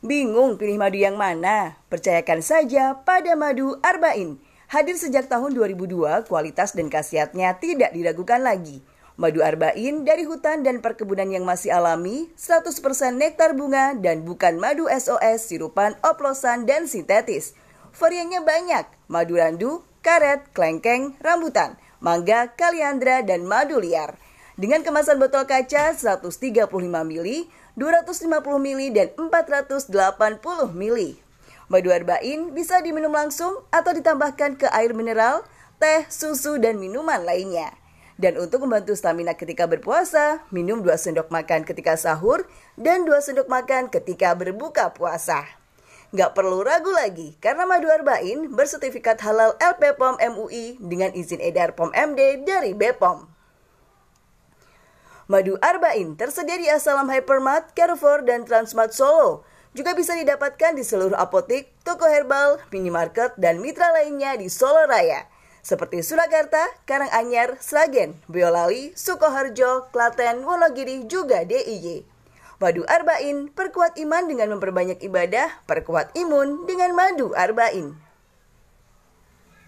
Bingung pilih madu yang mana? Percayakan saja pada madu Arbain. Hadir sejak tahun 2002, kualitas dan khasiatnya tidak diragukan lagi. Madu Arbain dari hutan dan perkebunan yang masih alami, 100% nektar bunga dan bukan madu SOS, sirupan, oplosan, dan sintetis. Variannya banyak, madu randu, karet, klengkeng, rambutan, mangga, kaliandra, dan madu liar. Dengan kemasan botol kaca 135 ml, 250 ml dan 480 ml. Madu arbain bisa diminum langsung atau ditambahkan ke air mineral, teh, susu, dan minuman lainnya. Dan untuk membantu stamina ketika berpuasa, minum 2 sendok makan ketika sahur dan 2 sendok makan ketika berbuka puasa. Nggak perlu ragu lagi, karena madu arbain bersertifikat halal LPPOM MUI dengan izin edar POM MD dari BPOM. Madu Arbain tersedia di Asalam Hypermart, Carrefour, dan Transmart Solo. Juga bisa didapatkan di seluruh apotik, toko herbal, minimarket, dan mitra lainnya di Solo Raya. Seperti Surakarta, Karanganyar, Sragen, Boyolali, Sukoharjo, Klaten, Wonogiri, juga DIY. Madu Arbain, perkuat iman dengan memperbanyak ibadah, perkuat imun dengan madu Arbain.